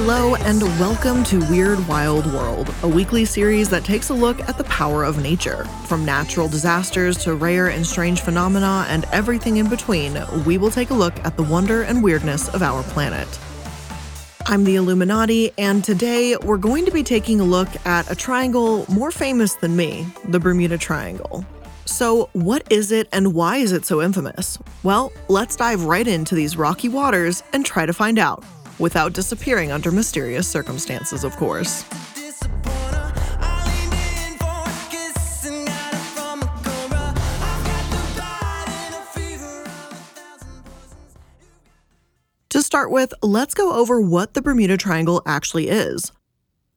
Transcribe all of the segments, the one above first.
Hello, and welcome to Weird Wild World, a weekly series that takes a look at the power of nature. From natural disasters to rare and strange phenomena and everything in between, we will take a look at the wonder and weirdness of our planet. I'm the Illuminati, and today we're going to be taking a look at a triangle more famous than me the Bermuda Triangle. So, what is it and why is it so infamous? Well, let's dive right into these rocky waters and try to find out, without disappearing under mysterious circumstances, of course. To start with, let's go over what the Bermuda Triangle actually is.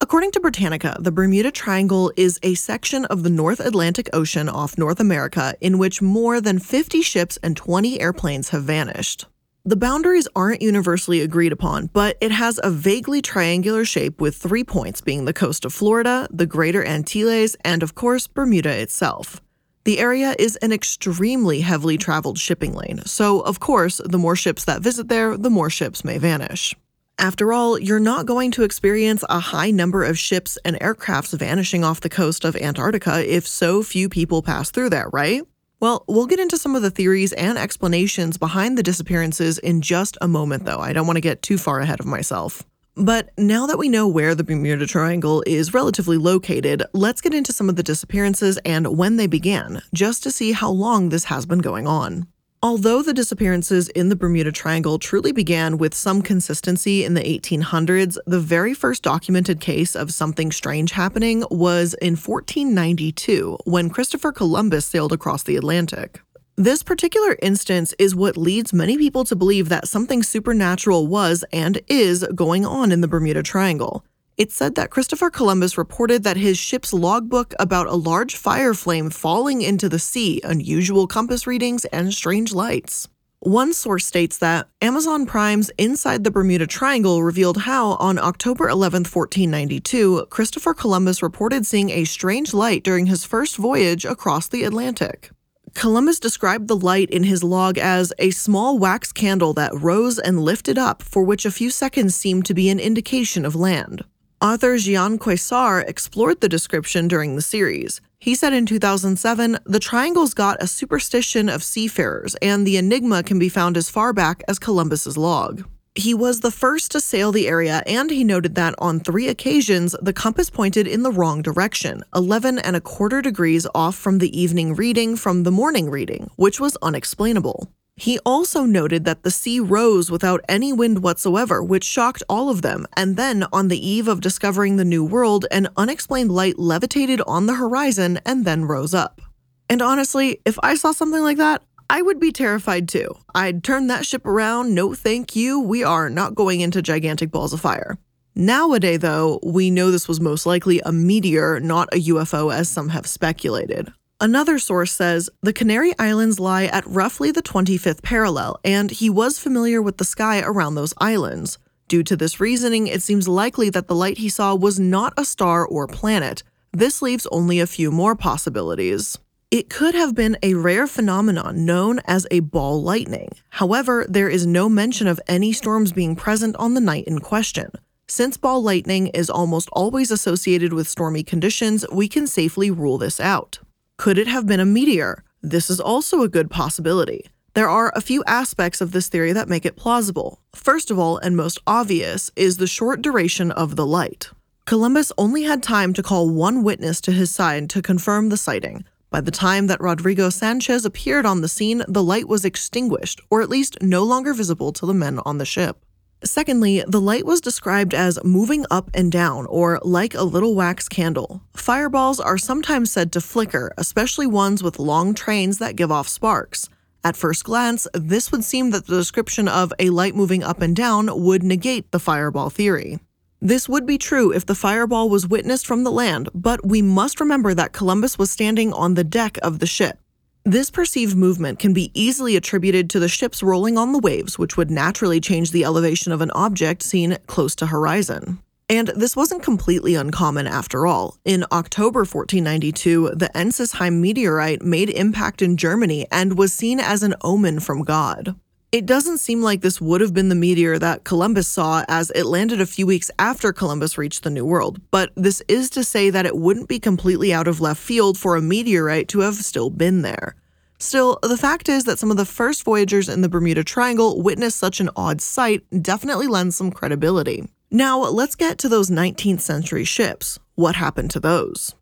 According to Britannica, the Bermuda Triangle is a section of the North Atlantic Ocean off North America in which more than 50 ships and 20 airplanes have vanished. The boundaries aren't universally agreed upon, but it has a vaguely triangular shape with three points being the coast of Florida, the Greater Antilles, and of course, Bermuda itself. The area is an extremely heavily traveled shipping lane, so of course, the more ships that visit there, the more ships may vanish. After all, you're not going to experience a high number of ships and aircrafts vanishing off the coast of Antarctica if so few people pass through there, right? Well, we'll get into some of the theories and explanations behind the disappearances in just a moment, though. I don't want to get too far ahead of myself. But now that we know where the Bermuda Triangle is relatively located, let's get into some of the disappearances and when they began, just to see how long this has been going on. Although the disappearances in the Bermuda Triangle truly began with some consistency in the 1800s, the very first documented case of something strange happening was in 1492 when Christopher Columbus sailed across the Atlantic. This particular instance is what leads many people to believe that something supernatural was and is going on in the Bermuda Triangle. It said that Christopher Columbus reported that his ship's logbook about a large fire flame falling into the sea, unusual compass readings, and strange lights. One source states that Amazon Prime's Inside the Bermuda Triangle revealed how, on October 11, 1492, Christopher Columbus reported seeing a strange light during his first voyage across the Atlantic. Columbus described the light in his log as a small wax candle that rose and lifted up, for which a few seconds seemed to be an indication of land. Author Gian Quasar explored the description during the series. He said in 2007, the triangle's got a superstition of seafarers, and the enigma can be found as far back as Columbus's log. He was the first to sail the area, and he noted that on three occasions the compass pointed in the wrong direction, 11 and a quarter degrees off from the evening reading from the morning reading, which was unexplainable. He also noted that the sea rose without any wind whatsoever, which shocked all of them. And then, on the eve of discovering the New World, an unexplained light levitated on the horizon and then rose up. And honestly, if I saw something like that, I would be terrified too. I'd turn that ship around, no thank you, we are not going into gigantic balls of fire. Nowadays, though, we know this was most likely a meteor, not a UFO as some have speculated. Another source says the Canary Islands lie at roughly the 25th parallel, and he was familiar with the sky around those islands. Due to this reasoning, it seems likely that the light he saw was not a star or planet. This leaves only a few more possibilities. It could have been a rare phenomenon known as a ball lightning. However, there is no mention of any storms being present on the night in question. Since ball lightning is almost always associated with stormy conditions, we can safely rule this out. Could it have been a meteor? This is also a good possibility. There are a few aspects of this theory that make it plausible. First of all, and most obvious, is the short duration of the light. Columbus only had time to call one witness to his side to confirm the sighting. By the time that Rodrigo Sanchez appeared on the scene, the light was extinguished, or at least no longer visible to the men on the ship. Secondly, the light was described as moving up and down, or like a little wax candle. Fireballs are sometimes said to flicker, especially ones with long trains that give off sparks. At first glance, this would seem that the description of a light moving up and down would negate the fireball theory. This would be true if the fireball was witnessed from the land, but we must remember that Columbus was standing on the deck of the ship. This perceived movement can be easily attributed to the ships rolling on the waves, which would naturally change the elevation of an object seen close to horizon. And this wasn't completely uncommon after all. In October 1492, the Ensisheim meteorite made impact in Germany and was seen as an omen from God. It doesn't seem like this would have been the meteor that Columbus saw as it landed a few weeks after Columbus reached the New World, but this is to say that it wouldn't be completely out of left field for a meteorite to have still been there. Still, the fact is that some of the first voyagers in the Bermuda Triangle witnessed such an odd sight definitely lends some credibility. Now, let's get to those 19th century ships. What happened to those?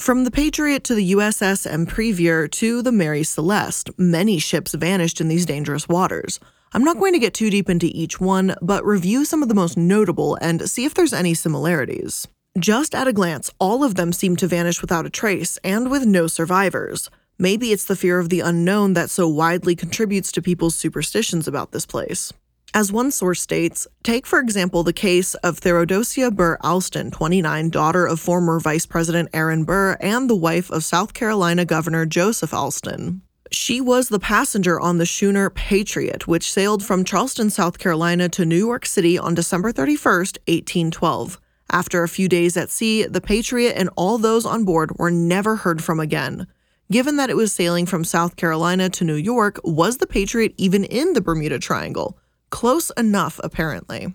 From the Patriot to the USS Epervier to the Mary Celeste, many ships vanished in these dangerous waters. I'm not going to get too deep into each one, but review some of the most notable and see if there's any similarities. Just at a glance, all of them seem to vanish without a trace and with no survivors. Maybe it's the fear of the unknown that so widely contributes to people's superstitions about this place. As one source states, take for example the case of Theodosia Burr Alston, 29, daughter of former Vice President Aaron Burr and the wife of South Carolina Governor Joseph Alston. She was the passenger on the schooner Patriot, which sailed from Charleston, South Carolina to New York City on December 31, 1812. After a few days at sea, the Patriot and all those on board were never heard from again. Given that it was sailing from South Carolina to New York, was the Patriot even in the Bermuda Triangle? Close enough, apparently.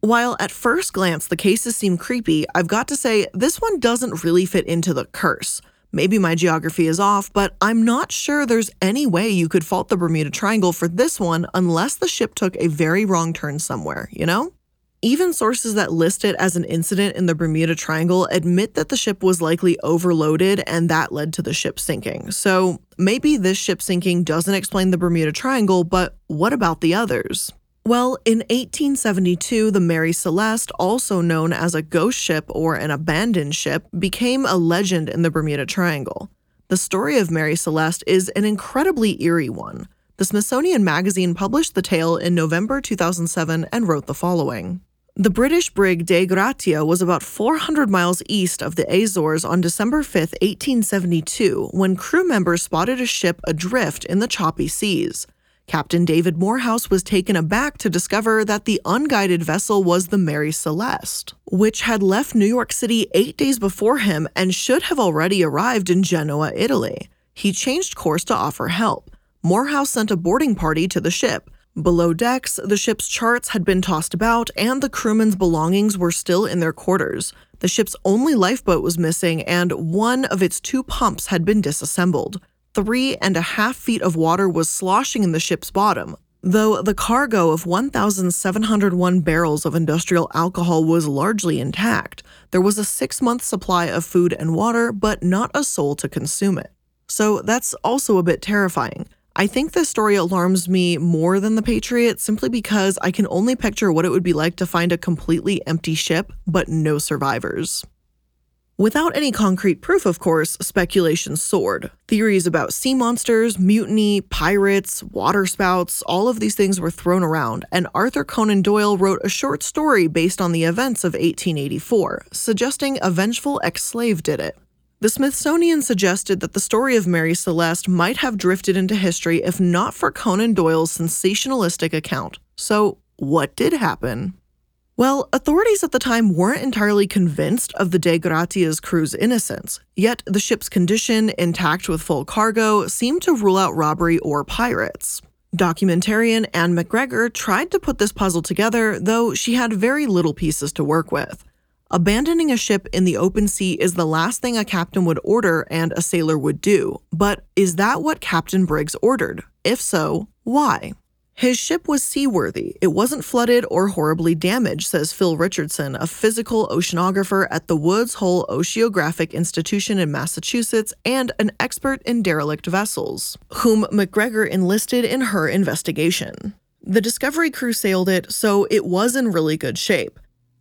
While at first glance the cases seem creepy, I've got to say this one doesn't really fit into the curse. Maybe my geography is off, but I'm not sure there's any way you could fault the Bermuda Triangle for this one unless the ship took a very wrong turn somewhere, you know? Even sources that list it as an incident in the Bermuda Triangle admit that the ship was likely overloaded and that led to the ship sinking. So maybe this ship sinking doesn't explain the Bermuda Triangle, but what about the others? Well, in 1872, the Mary Celeste, also known as a ghost ship or an abandoned ship, became a legend in the Bermuda Triangle. The story of Mary Celeste is an incredibly eerie one. The Smithsonian Magazine published the tale in November 2007 and wrote the following. The British brig Dei Gratia was about 400 miles east of the Azores on December 5, 1872, when crew members spotted a ship adrift in the choppy seas. Captain David Morehouse was taken aback to discover that the unguided vessel was the Mary Celeste, which had left New York City eight days before him and should have already arrived in Genoa, Italy. He changed course to offer help. Morehouse sent a boarding party to the ship. Below decks, the ship's charts had been tossed about, and the crewmen's belongings were still in their quarters. The ship's only lifeboat was missing, and one of its two pumps had been disassembled three and a half feet of water was sloshing in the ship's bottom, though the cargo of 1,701 barrels of industrial alcohol was largely intact. There was a six month supply of food and water, but not a soul to consume it. So that's also a bit terrifying. I think this story alarms me more than the Patriot simply because I can only picture what it would be like to find a completely empty ship, but no survivors. Without any concrete proof, of course, speculation soared. Theories about sea monsters, mutiny, pirates, waterspouts, all of these things were thrown around, and Arthur Conan Doyle wrote a short story based on the events of 1884, suggesting a vengeful ex slave did it. The Smithsonian suggested that the story of Mary Celeste might have drifted into history if not for Conan Doyle's sensationalistic account. So, what did happen? Well, authorities at the time weren't entirely convinced of the Dei Gratia's crew's innocence, yet the ship's condition, intact with full cargo, seemed to rule out robbery or pirates. Documentarian Anne MacGregor tried to put this puzzle together, though she had very little pieces to work with. Abandoning a ship in the open sea is the last thing a captain would order and a sailor would do, but is that what Captain Briggs ordered? If so, why? His ship was seaworthy. It wasn't flooded or horribly damaged, says Phil Richardson, a physical oceanographer at the Woods Hole Oceanographic Institution in Massachusetts and an expert in derelict vessels, whom MacGregor enlisted in her investigation. The Discovery crew sailed it, so it was in really good shape.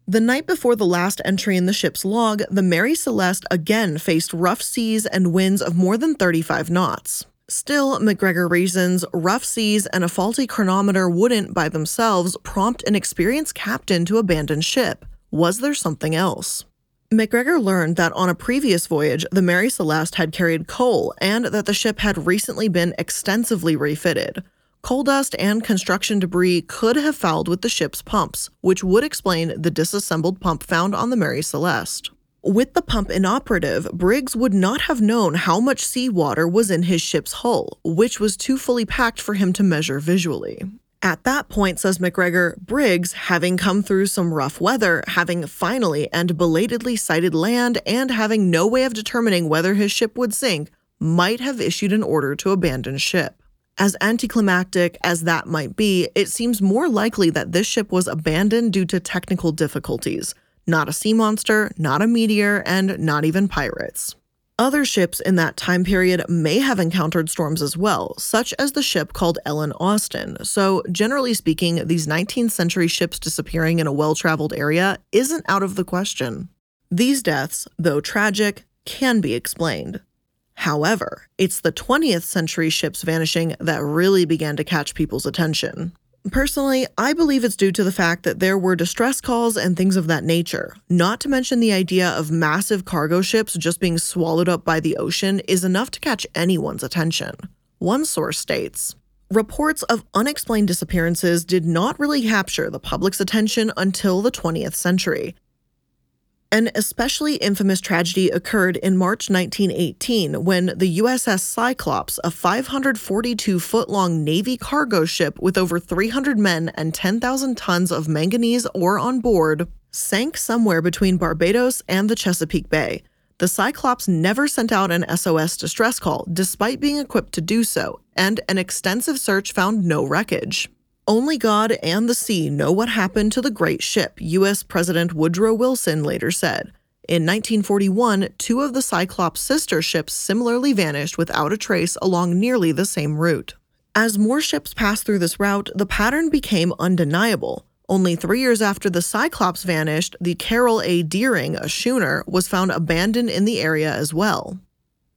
The night before the last entry in the ship's log, the Mary Celeste again faced rough seas and winds of more than 35 knots. Still, MacGregor reasons rough seas and a faulty chronometer wouldn't by themselves prompt an experienced captain to abandon ship. Was there something else? MacGregor learned that on a previous voyage, the Mary Celeste had carried coal and that the ship had recently been extensively refitted. Coal dust and construction debris could have fouled with the ship's pumps, which would explain the disassembled pump found on the Mary Celeste. With the pump inoperative, Briggs would not have known how much seawater was in his ship's hull, which was too fully packed for him to measure visually. At that point, says MacGregor, Briggs, having come through some rough weather, having finally and belatedly sighted land, and having no way of determining whether his ship would sink, might have issued an order to abandon ship. As anticlimactic as that might be, it seems more likely that this ship was abandoned due to technical difficulties. Not a sea monster, not a meteor, and not even pirates. Other ships in that time period may have encountered storms as well, such as the ship called Ellen Austin. So, generally speaking, these 19th century ships disappearing in a well traveled area isn't out of the question. These deaths, though tragic, can be explained. However, it's the 20th century ships vanishing that really began to catch people's attention. Personally, I believe it's due to the fact that there were distress calls and things of that nature. Not to mention the idea of massive cargo ships just being swallowed up by the ocean is enough to catch anyone's attention. One source states Reports of unexplained disappearances did not really capture the public's attention until the 20th century, an especially infamous tragedy occurred in March 1918 when the USS Cyclops, a 542 foot long Navy cargo ship with over 300 men and 10,000 tons of manganese ore on board, sank somewhere between Barbados and the Chesapeake Bay. The Cyclops never sent out an SOS distress call, despite being equipped to do so, and an extensive search found no wreckage. Only God and the sea know what happened to the great ship, U.S. President Woodrow Wilson later said. In 1941, two of the Cyclops' sister ships similarly vanished without a trace along nearly the same route. As more ships passed through this route, the pattern became undeniable. Only three years after the Cyclops vanished, the Carroll A. Deering, a schooner, was found abandoned in the area as well.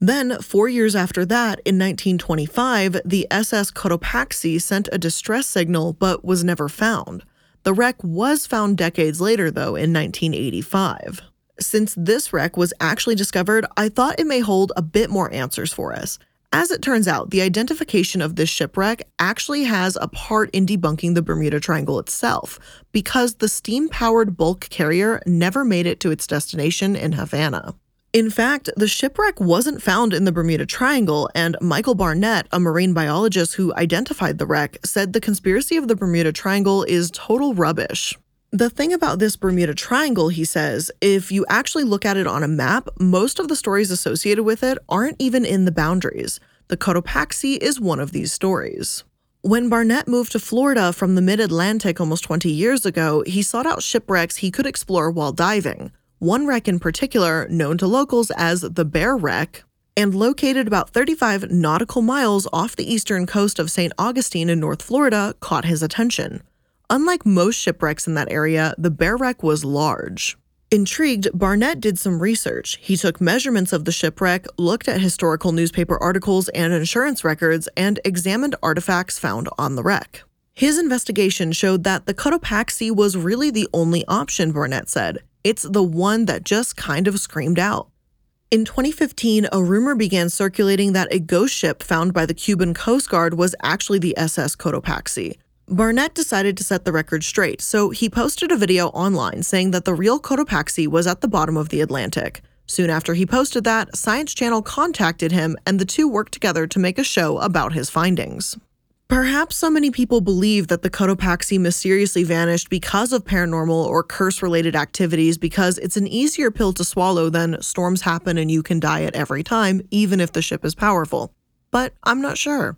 Then, four years after that, in 1925, the SS Cotopaxi sent a distress signal but was never found. The wreck was found decades later, though, in 1985. Since this wreck was actually discovered, I thought it may hold a bit more answers for us. As it turns out, the identification of this shipwreck actually has a part in debunking the Bermuda Triangle itself, because the steam powered bulk carrier never made it to its destination in Havana. In fact, the shipwreck wasn't found in the Bermuda Triangle, and Michael Barnette, a marine biologist who identified the wreck, said the conspiracy of the Bermuda Triangle is total rubbish. The thing about this Bermuda Triangle, he says, if you actually look at it on a map, most of the stories associated with it aren't even in the boundaries. The Cotopaxi is one of these stories. When Barnette moved to Florida from the mid Atlantic almost 20 years ago, he sought out shipwrecks he could explore while diving one wreck in particular, known to locals as the Bear Wreck, and located about 35 nautical miles off the eastern coast of St. Augustine in North Florida, caught his attention. Unlike most shipwrecks in that area, the Bear Wreck was large. Intrigued, Barnette did some research. He took measurements of the shipwreck, looked at historical newspaper articles and insurance records, and examined artifacts found on the wreck. His investigation showed that the Cotopaxi was really the only option, Barnette said. It's the one that just kind of screamed out. In 2015, a rumor began circulating that a ghost ship found by the Cuban Coast Guard was actually the SS Cotopaxi. Barnette decided to set the record straight, so he posted a video online saying that the real Cotopaxi was at the bottom of the Atlantic. Soon after he posted that, Science Channel contacted him and the two worked together to make a show about his findings. Perhaps so many people believe that the Cotopaxi mysteriously vanished because of paranormal or curse related activities because it's an easier pill to swallow than storms happen and you can die at every time, even if the ship is powerful. But I'm not sure.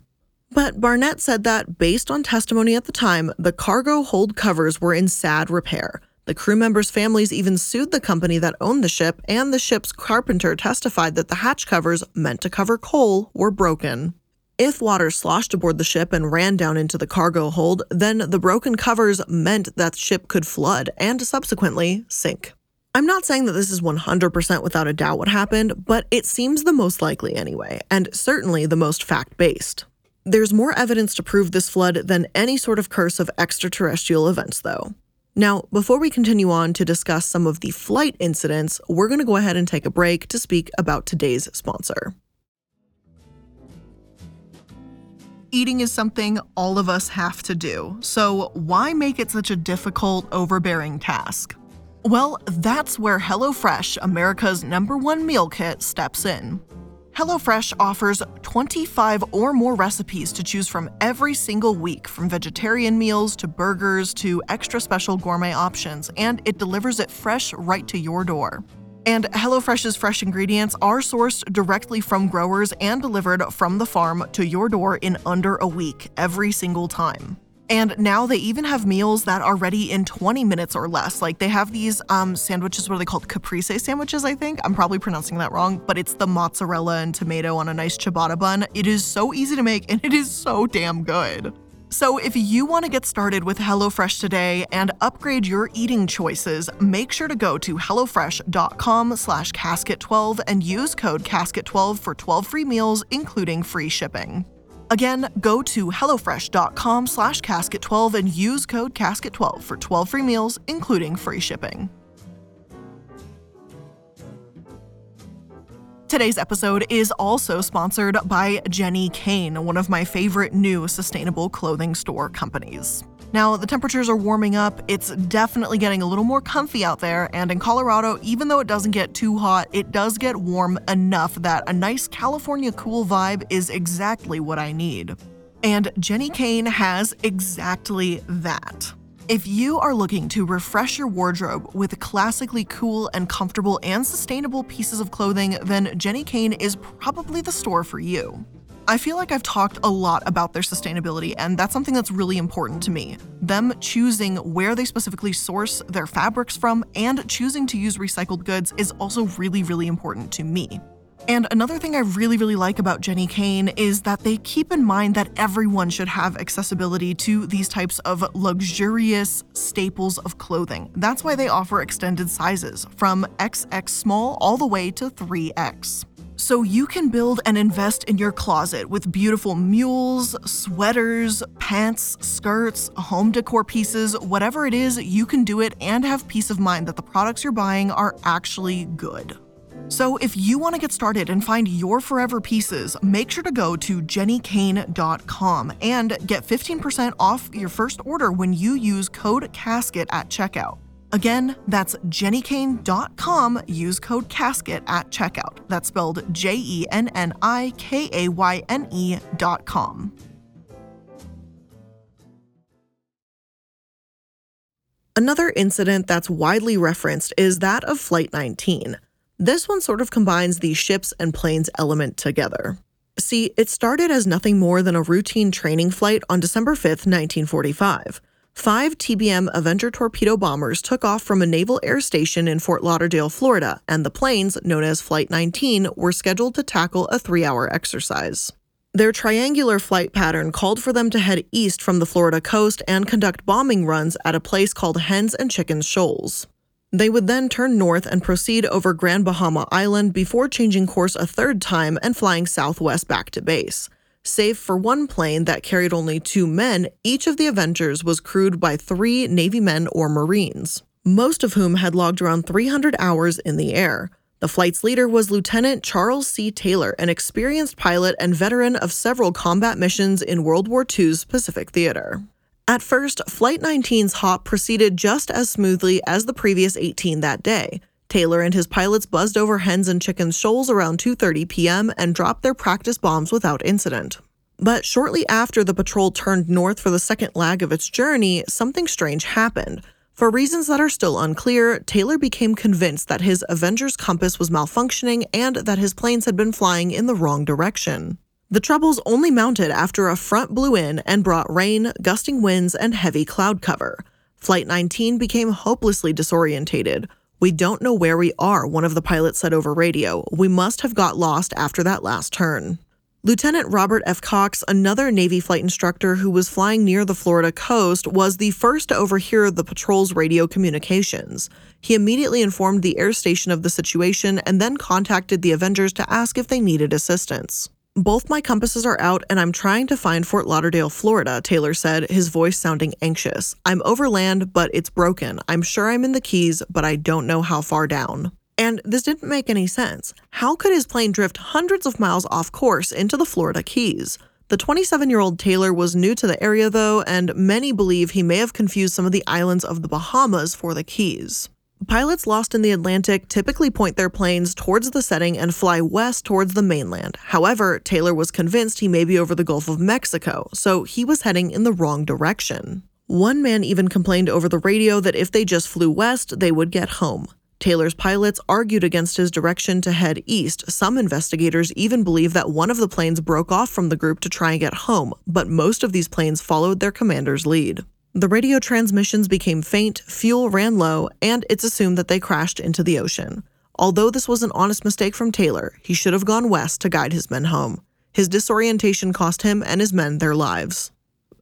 But Barnette said that, based on testimony at the time, the cargo hold covers were in sad repair. The crew members' families even sued the company that owned the ship, and the ship's carpenter testified that the hatch covers, meant to cover coal, were broken. If water sloshed aboard the ship and ran down into the cargo hold, then the broken covers meant that the ship could flood and subsequently sink. I'm not saying that this is 100% without a doubt what happened, but it seems the most likely anyway, and certainly the most fact based. There's more evidence to prove this flood than any sort of curse of extraterrestrial events, though. Now, before we continue on to discuss some of the flight incidents, we're going to go ahead and take a break to speak about today's sponsor. Eating is something all of us have to do, so why make it such a difficult, overbearing task? Well, that's where HelloFresh, America's number one meal kit, steps in. HelloFresh offers 25 or more recipes to choose from every single week, from vegetarian meals to burgers to extra special gourmet options, and it delivers it fresh right to your door. And HelloFresh's fresh ingredients are sourced directly from growers and delivered from the farm to your door in under a week every single time. And now they even have meals that are ready in 20 minutes or less. Like they have these um, sandwiches, what are they called? Caprese sandwiches, I think. I'm probably pronouncing that wrong, but it's the mozzarella and tomato on a nice ciabatta bun. It is so easy to make and it is so damn good. So, if you want to get started with HelloFresh today and upgrade your eating choices, make sure to go to hellofresh.com/slash casket12 and use code casket12 for 12 free meals, including free shipping. Again, go to hellofresh.com slash casket12 and use code casket12 for 12 free meals, including free shipping. Today's episode is also sponsored by Jenni Kayne, one of my favorite new sustainable clothing store companies. Now, the temperatures are warming up. It's definitely getting a little more comfy out there. And in Colorado, even though it doesn't get too hot, it does get warm enough that a nice California cool vibe is exactly what I need. And Jenni Kayne has exactly that. If you are looking to refresh your wardrobe with classically cool and comfortable and sustainable pieces of clothing, then Jenni Kayne is probably the store for you. I feel like I've talked a lot about their sustainability, and that's something that's really important to me. Them choosing where they specifically source their fabrics from and choosing to use recycled goods is also really, really important to me. And another thing I really, really like about Jenni Kayne is that they keep in mind that everyone should have accessibility to these types of luxurious staples of clothing. That's why they offer extended sizes, from XX small all the way to 3X. So you can build and invest in your closet with beautiful mules, sweaters, pants, skirts, home decor pieces, whatever it is, you can do it and have peace of mind that the products you're buying are actually good. So, if you want to get started and find your forever pieces, make sure to go to jennikayne.com and get 15% off your first order when you use code CASKET at checkout. Again, that's jennikayne.com. Use code CASKET at checkout. That's spelled J E N N I K A Y N E.com. Another incident that's widely referenced is that of Flight 19. This one sort of combines the ships and planes element together. See, it started as nothing more than a routine training flight on December 5, 1945 five TBM Avenger torpedo bombers took off from a naval air station in Fort Lauderdale, Florida, and the planes, known as Flight 19, were scheduled to tackle a three hour exercise. Their triangular flight pattern called for them to head east from the Florida coast and conduct bombing runs at a place called Hens and Chickens Shoals. They would then turn north and proceed over Grand Bahama Island before changing course a third time and flying southwest back to base. Save for one plane that carried only two men, each of the Avengers was crewed by three Navy men or Marines, most of whom had logged around 300 hours in the air. The flight's leader was Lieutenant Charles C. Taylor, an experienced pilot and veteran of several combat missions in World War II's Pacific Theater. At first, Flight 19's hop proceeded just as smoothly as the previous 18 that day. Taylor and his pilots buzzed over hens and chickens shoals around 2:30 p.m. and dropped their practice bombs without incident. But shortly after the patrol turned north for the second leg of its journey, something strange happened. For reasons that are still unclear, Taylor became convinced that his Avenger's compass was malfunctioning and that his planes had been flying in the wrong direction. The troubles only mounted after a front blew in and brought rain, gusting winds, and heavy cloud cover. Flight 19 became hopelessly disorientated, we don't know where we are, one of the pilots said over radio. We must have got lost after that last turn. Lieutenant Robert F. Cox, another Navy flight instructor who was flying near the Florida coast, was the first to overhear the patrol's radio communications. He immediately informed the air station of the situation and then contacted the Avengers to ask if they needed assistance. Both my compasses are out and I'm trying to find Fort Lauderdale, Florida, Taylor said, his voice sounding anxious. I'm overland, but it's broken. I'm sure I'm in the Keys, but I don't know how far down. And this didn't make any sense. How could his plane drift hundreds of miles off course into the Florida Keys? The 27 year old Taylor was new to the area, though, and many believe he may have confused some of the islands of the Bahamas for the Keys. Pilots lost in the Atlantic typically point their planes towards the setting and fly west towards the mainland. However, Taylor was convinced he may be over the Gulf of Mexico, so he was heading in the wrong direction. One man even complained over the radio that if they just flew west, they would get home. Taylor's pilots argued against his direction to head east. Some investigators even believe that one of the planes broke off from the group to try and get home, but most of these planes followed their commander's lead. The radio transmissions became faint, fuel ran low, and it's assumed that they crashed into the ocean. Although this was an honest mistake from Taylor, he should have gone west to guide his men home. His disorientation cost him and his men their lives.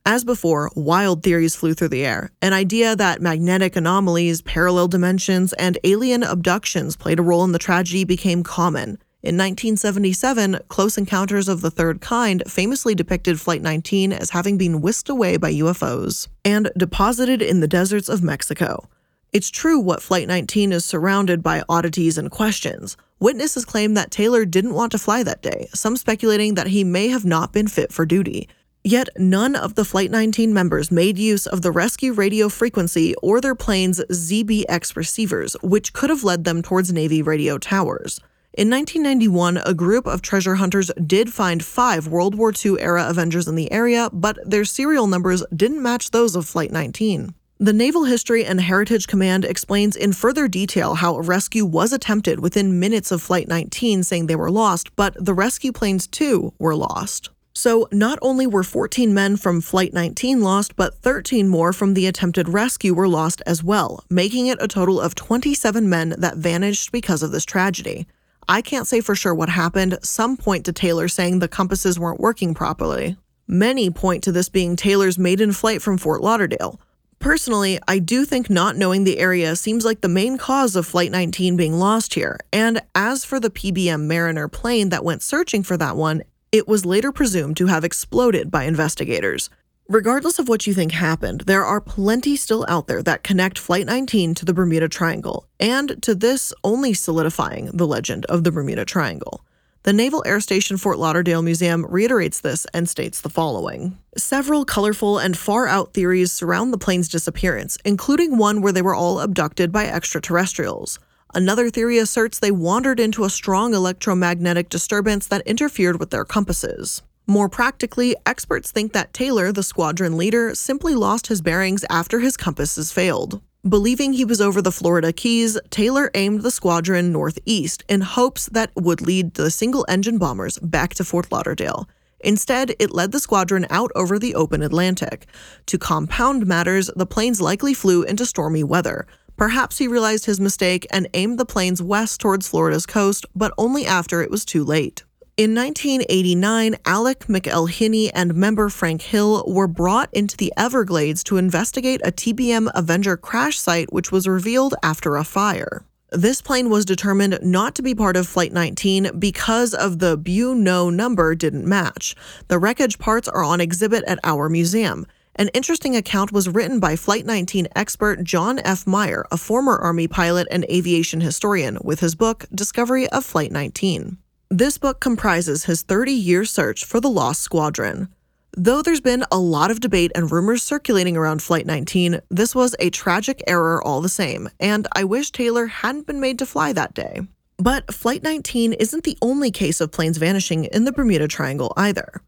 As before, wild theories flew through the air. An idea that magnetic anomalies, parallel dimensions, and alien abductions played a role in the tragedy became common. In 1977, Close Encounters of the Third Kind famously depicted Flight 19 as having been whisked away by UFOs and deposited in the deserts of Mexico. It's true what Flight 19 is surrounded by oddities and questions. Witnesses claim that Taylor didn't want to fly that day, some speculating that he may have not been fit for duty. Yet none of the Flight 19 members made use of the rescue radio frequency or their plane's ZBX receivers, which could have led them towards Navy radio towers. In 1991, a group of treasure hunters did find five World War II era Avengers in the area, but their serial numbers didn't match those of Flight 19. The Naval History and Heritage Command explains in further detail how a rescue was attempted within minutes of Flight 19, saying they were lost, but the rescue planes too were lost. So, not only were 14 men from Flight 19 lost, but 13 more from the attempted rescue were lost as well, making it a total of 27 men that vanished because of this tragedy. I can't say for sure what happened. Some point to Taylor saying the compasses weren't working properly. Many point to this being Taylor's maiden flight from Fort Lauderdale. Personally, I do think not knowing the area seems like the main cause of Flight 19 being lost here. And as for the PBM Mariner plane that went searching for that one, it was later presumed to have exploded by investigators. Regardless of what you think happened, there are plenty still out there that connect Flight 19 to the Bermuda Triangle, and to this only solidifying the legend of the Bermuda Triangle. The Naval Air Station Fort Lauderdale Museum reiterates this and states the following Several colorful and far out theories surround the plane's disappearance, including one where they were all abducted by extraterrestrials. Another theory asserts they wandered into a strong electromagnetic disturbance that interfered with their compasses. More practically, experts think that Taylor, the squadron leader, simply lost his bearings after his compasses failed. Believing he was over the Florida Keys, Taylor aimed the squadron northeast in hopes that would lead the single engine bombers back to Fort Lauderdale. Instead, it led the squadron out over the open Atlantic. To compound matters, the planes likely flew into stormy weather, Perhaps he realized his mistake and aimed the planes west towards Florida's coast, but only after it was too late. In 1989, Alec McElhinney and member Frank Hill were brought into the Everglades to investigate a TBM Avenger crash site, which was revealed after a fire. This plane was determined not to be part of Flight 19 because of the Bu No number didn't match. The wreckage parts are on exhibit at our museum. An interesting account was written by Flight 19 expert Jon F. Myhre, a former Army pilot and aviation historian, with his book Discovery of Flight 19. This book comprises his 30 year search for the lost squadron. Though there's been a lot of debate and rumors circulating around Flight 19, this was a tragic error all the same, and I wish Taylor hadn't been made to fly that day. But Flight 19 isn't the only case of planes vanishing in the Bermuda Triangle either.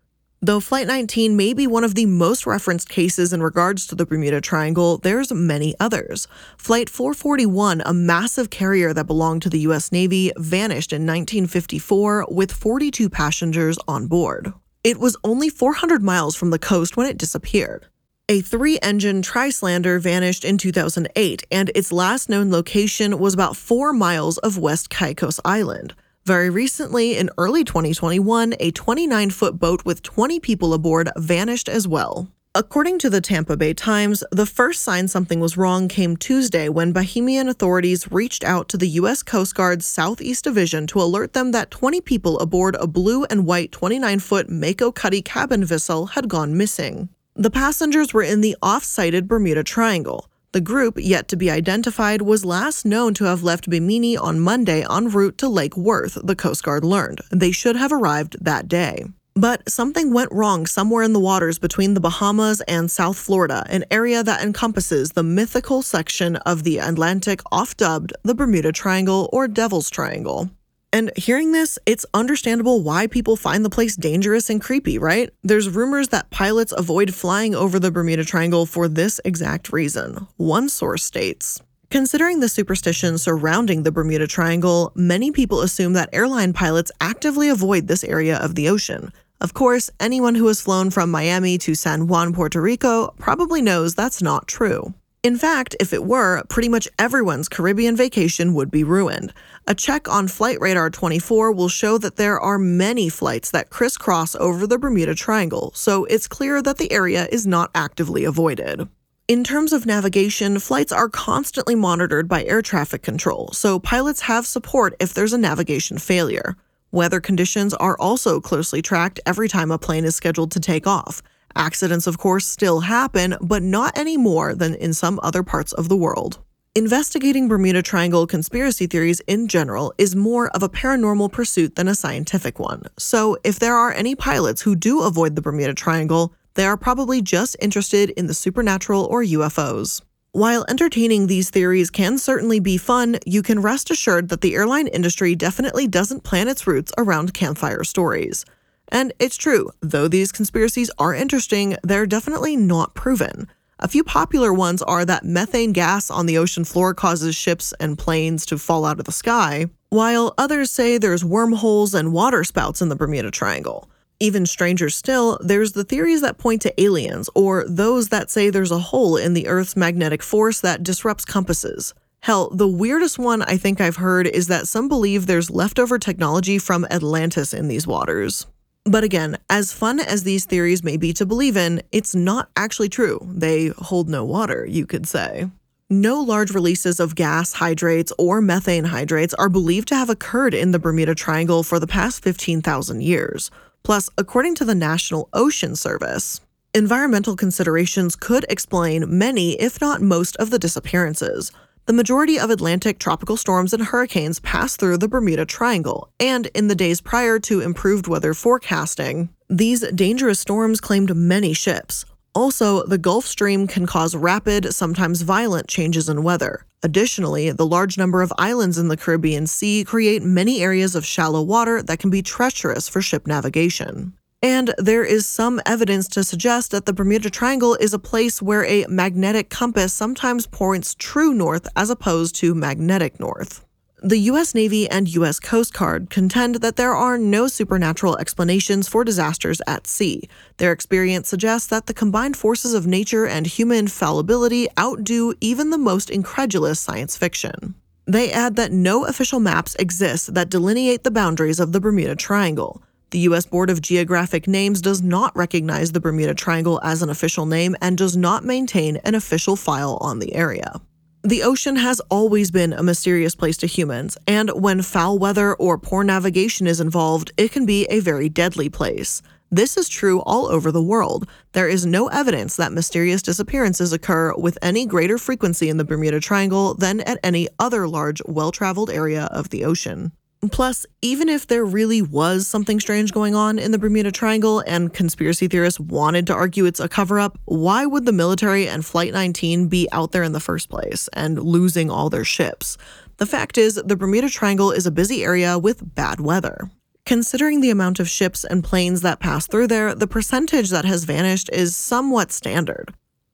Though Flight 19 may be one of the most referenced cases in regards to the Bermuda Triangle, there's many others. Flight 441, a massive carrier that belonged to the US Navy, vanished in 1954 with 42 passengers on board. It was only 400 miles from the coast when it disappeared. A three engine Trislander vanished in 2008, and its last known location was about four miles of West Caicos Island. Very recently, in early 2021, a 29 foot boat with 20 people aboard vanished as well. According to the Tampa Bay Times, the first sign something was wrong came Tuesday when Bahamian authorities reached out to the U.S. Coast Guard's Southeast Division to alert them that 20 people aboard a blue and white 29 foot Mako Cuddy cabin vessel had gone missing. The passengers were in the off sighted Bermuda Triangle. The group, yet to be identified, was last known to have left Bimini on Monday en route to Lake Worth, the Coast Guard learned. They should have arrived that day. But something went wrong somewhere in the waters between the Bahamas and South Florida, an area that encompasses the mythical section of the Atlantic oft dubbed the Bermuda Triangle or Devil's Triangle. And hearing this, it's understandable why people find the place dangerous and creepy, right? There's rumors that pilots avoid flying over the Bermuda Triangle for this exact reason. One source states, Considering the superstition surrounding the Bermuda Triangle, many people assume that airline pilots actively avoid this area of the ocean. Of course, anyone who has flown from Miami to San Juan, Puerto Rico probably knows that's not true. In fact, if it were, pretty much everyone's Caribbean vacation would be ruined. A check on Flight Radar 24 will show that there are many flights that crisscross over the Bermuda Triangle, so it's clear that the area is not actively avoided. In terms of navigation, flights are constantly monitored by air traffic control, so pilots have support if there's a navigation failure. Weather conditions are also closely tracked every time a plane is scheduled to take off. Accidents, of course, still happen, but not any more than in some other parts of the world. Investigating Bermuda Triangle conspiracy theories in general is more of a paranormal pursuit than a scientific one. So, if there are any pilots who do avoid the Bermuda Triangle, they are probably just interested in the supernatural or UFOs. While entertaining these theories can certainly be fun, you can rest assured that the airline industry definitely doesn't plan its roots around campfire stories. And it's true, though these conspiracies are interesting, they're definitely not proven. A few popular ones are that methane gas on the ocean floor causes ships and planes to fall out of the sky, while others say there's wormholes and water spouts in the Bermuda Triangle. Even stranger still, there's the theories that point to aliens, or those that say there's a hole in the Earth's magnetic force that disrupts compasses. Hell, the weirdest one I think I've heard is that some believe there's leftover technology from Atlantis in these waters. But again, as fun as these theories may be to believe in, it's not actually true. They hold no water, you could say. No large releases of gas hydrates or methane hydrates are believed to have occurred in the Bermuda Triangle for the past 15,000 years. Plus, according to the National Ocean Service, environmental considerations could explain many, if not most, of the disappearances. The majority of Atlantic tropical storms and hurricanes pass through the Bermuda Triangle, and in the days prior to improved weather forecasting, these dangerous storms claimed many ships. Also, the Gulf Stream can cause rapid, sometimes violent changes in weather. Additionally, the large number of islands in the Caribbean Sea create many areas of shallow water that can be treacherous for ship navigation. And there is some evidence to suggest that the Bermuda Triangle is a place where a magnetic compass sometimes points true north as opposed to magnetic north. The U.S. Navy and U.S. Coast Guard contend that there are no supernatural explanations for disasters at sea. Their experience suggests that the combined forces of nature and human fallibility outdo even the most incredulous science fiction. They add that no official maps exist that delineate the boundaries of the Bermuda Triangle. The U.S. Board of Geographic Names does not recognize the Bermuda Triangle as an official name and does not maintain an official file on the area. The ocean has always been a mysterious place to humans, and when foul weather or poor navigation is involved, it can be a very deadly place. This is true all over the world. There is no evidence that mysterious disappearances occur with any greater frequency in the Bermuda Triangle than at any other large, well traveled area of the ocean. Plus, even if there really was something strange going on in the Bermuda Triangle and conspiracy theorists wanted to argue it's a cover up, why would the military and Flight 19 be out there in the first place and losing all their ships? The fact is, the Bermuda Triangle is a busy area with bad weather. Considering the amount of ships and planes that pass through there, the percentage that has vanished is somewhat standard.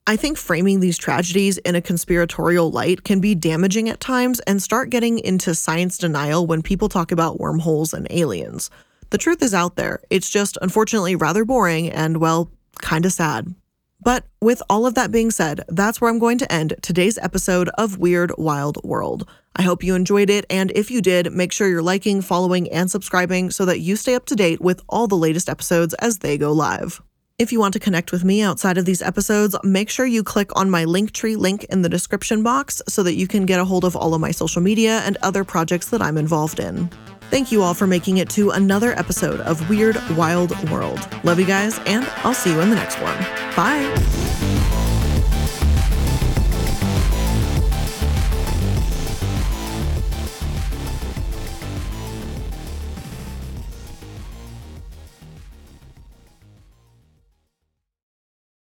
I think framing these tragedies in a conspiratorial light can be damaging at times and start getting into science denial when people talk about wormholes and aliens. The truth is out there. It's just unfortunately rather boring and, well, kind of sad. But with all of that being said, that's where I'm going to end today's episode of Weird Wild World. I hope you enjoyed it, and if you did, make sure you're liking, following, and subscribing so that you stay up to date with all the latest episodes as they go live. If you want to connect with me outside of these episodes, make sure you click on my Linktree link in the description box so that you can get a hold of all of my social media and other projects that I'm involved in. Thank you all for making it to another episode of Weird Wild World. Love you guys, and I'll see you in the next one. Bye.